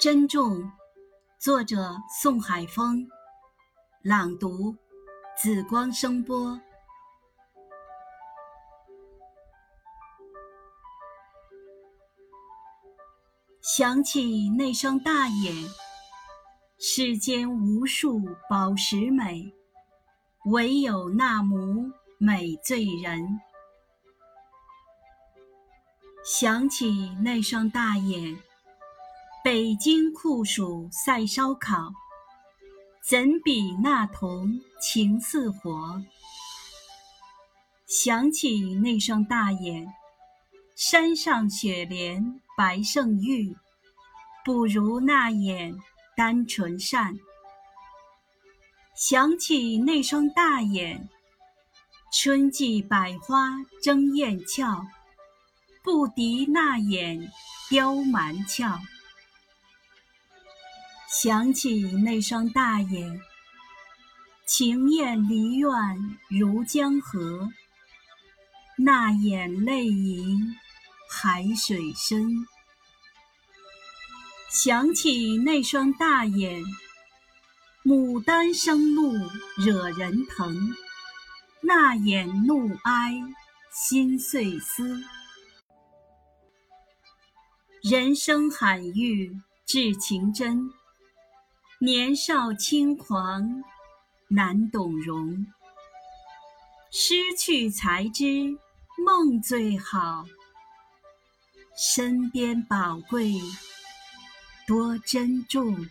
珍重，作者宋海峰，朗读紫光声波。想起那双大眼，世间无数宝石美，唯有那母美醉人。想起那双大眼，北京酷暑赛烧烤，怎比那童情似火？想起那双大眼，山上雪莲白胜玉，不如那眼单纯善。想起那双大眼，春季百花争艳俏。不敌那眼刁蛮俏，想起那双大眼，情艳离怨如江河。那眼泪盈海水深，想起那双大眼，牡丹生怒惹人疼。那眼怒哀心碎丝。人生罕遇至情真，年少轻狂难懂容。失去才知梦最好，身边宝贵多珍重。